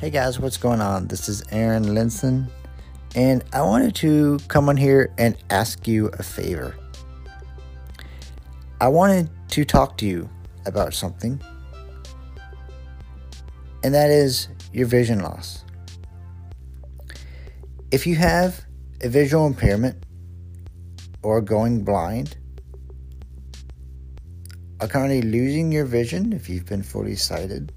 Hey guys, what's going on? This is Aaron Linson, and I wanted to come on here and ask you a favor. I wanted to talk to you about something, and that is your vision loss. If you have a visual impairment or going blind, are currently losing your vision if you've been fully sighted,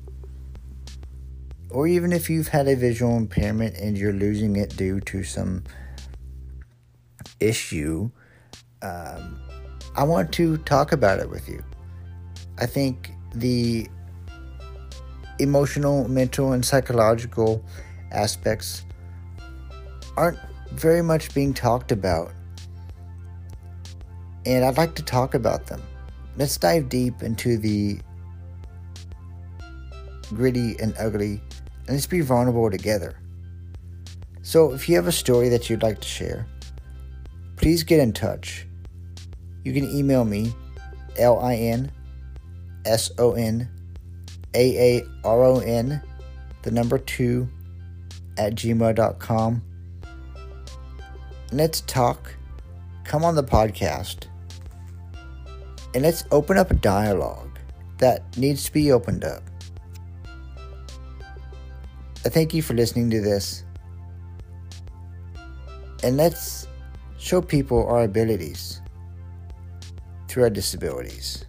or even if you've had a visual impairment and you're losing it due to some issue, um, I want to talk about it with you. I think the emotional, mental, and psychological aspects aren't very much being talked about. And I'd like to talk about them. Let's dive deep into the gritty and ugly and let's be vulnerable together. So, if you have a story that you'd like to share, please get in touch. You can email me, L I N S O N A A R O N, the number two, at gmail.com. Let's talk. Come on the podcast. And let's open up a dialogue that needs to be opened up. I thank you for listening to this. And let's show people our abilities through our disabilities.